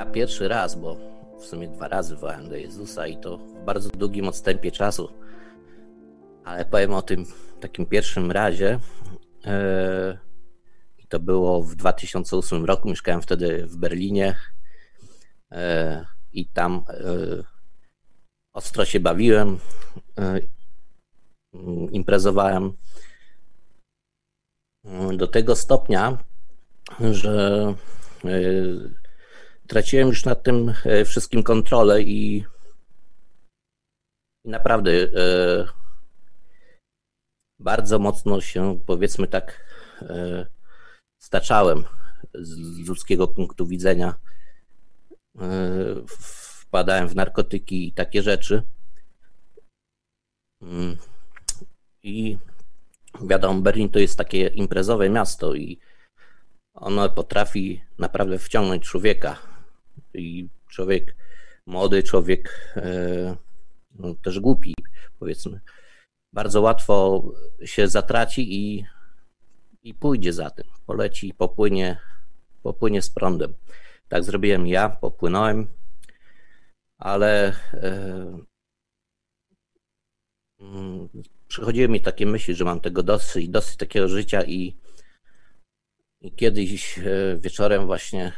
Ja pierwszy raz, bo w sumie dwa razy wołałem do Jezusa i to w bardzo długim odstępie czasu. Ale powiem o tym takim pierwszym razie. E, to było w 2008 roku. Mieszkałem wtedy w Berlinie e, i tam e, ostro się bawiłem. Imprezowałem do tego stopnia, że traciłem już nad tym e, wszystkim kontrolę i, naprawdę e, bardzo mocno się, powiedzmy tak, e, staczałem z ludzkiego punktu widzenia. Wpadałem w narkotyki i takie rzeczy. Mm. I wiadomo, Berlin to jest takie imprezowe miasto i ono potrafi naprawdę wciągnąć człowieka i człowiek młody, człowiek e, no, też głupi, powiedzmy, bardzo łatwo się zatraci i, i pójdzie za tym, poleci, popłynie, popłynie z prądem. Tak zrobiłem ja, popłynąłem, ale mm, przychodziły mi takie myśli, że mam tego dosyć, dosyć takiego życia i, i kiedyś e, wieczorem właśnie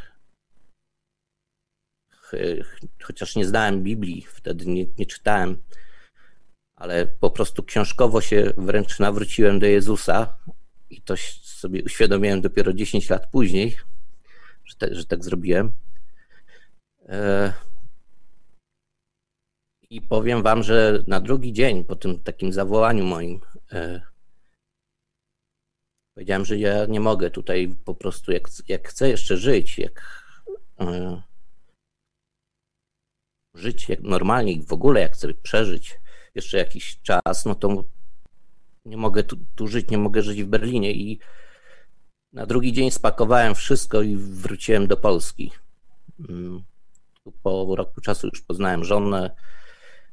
chociaż nie znałem Biblii, wtedy nie, nie czytałem, ale po prostu książkowo się wręcz nawróciłem do Jezusa i to sobie uświadomiłem dopiero 10 lat później, że, te, że tak zrobiłem. E, I powiem wam, że na drugi dzień po tym takim zawołaniu moim e, powiedziałem, że ja nie mogę tutaj po prostu, jak, jak chcę jeszcze żyć, jak e, żyć jak normalnie i w ogóle jak chcę przeżyć jeszcze jakiś czas, no to nie mogę tu, tu żyć, nie mogę żyć w Berlinie i na drugi dzień spakowałem wszystko i wróciłem do Polski. Mm, po roku czasu już poznałem żonę.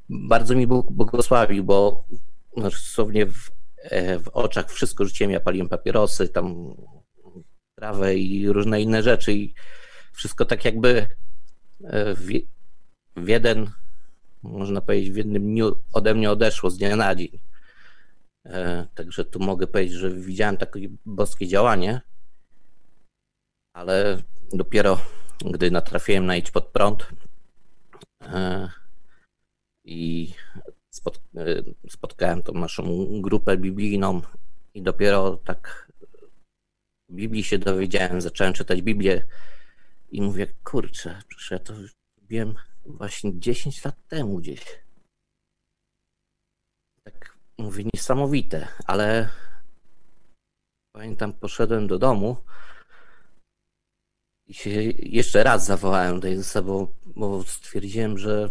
Bardzo mi Bóg błogosławił, bo dosłownie w, e, w oczach wszystko rzuciłem. Ja paliłem papierosy, tam trawę i różne inne rzeczy i wszystko tak jakby e, w jeden, można powiedzieć, w jednym dniu ode mnie odeszło z dnia na dzień. E, także tu mogę powiedzieć, że widziałem takie boskie działanie, ale dopiero gdy natrafiłem na Idź pod prąd e, i e, spotkałem tą naszą grupę biblijną i dopiero tak Biblii się dowiedziałem, zacząłem czytać Biblię i mówię, kurczę, przecież ja to wiem właśnie 10 lat temu gdzieś. Tak mówię, niesamowite, ale pamiętam, poszedłem do domu i się jeszcze raz zawołałem do Jezusa, bo, bo stwierdziłem, że,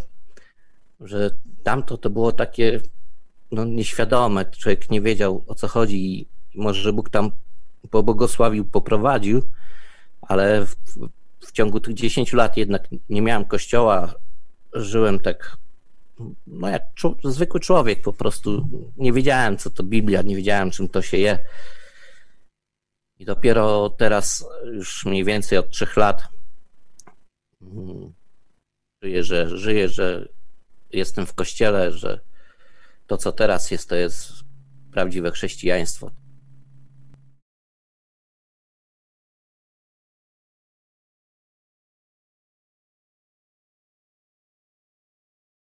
że tamto to było takie no, nieświadome. Człowiek nie wiedział o co chodzi i może Bóg tam pobłogosławił, poprowadził, ale w, w ciągu tych 10 lat jednak nie miałem kościoła, żyłem tak, no jak zwykły człowiek po prostu. Nie wiedziałem, co to Biblia, nie wiedziałem, czym to się je. I dopiero teraz, już mniej więcej od trzech lat, mm, żyję, że, żyję, że jestem w kościele, że to, co teraz jest, to jest prawdziwe chrześcijaństwo.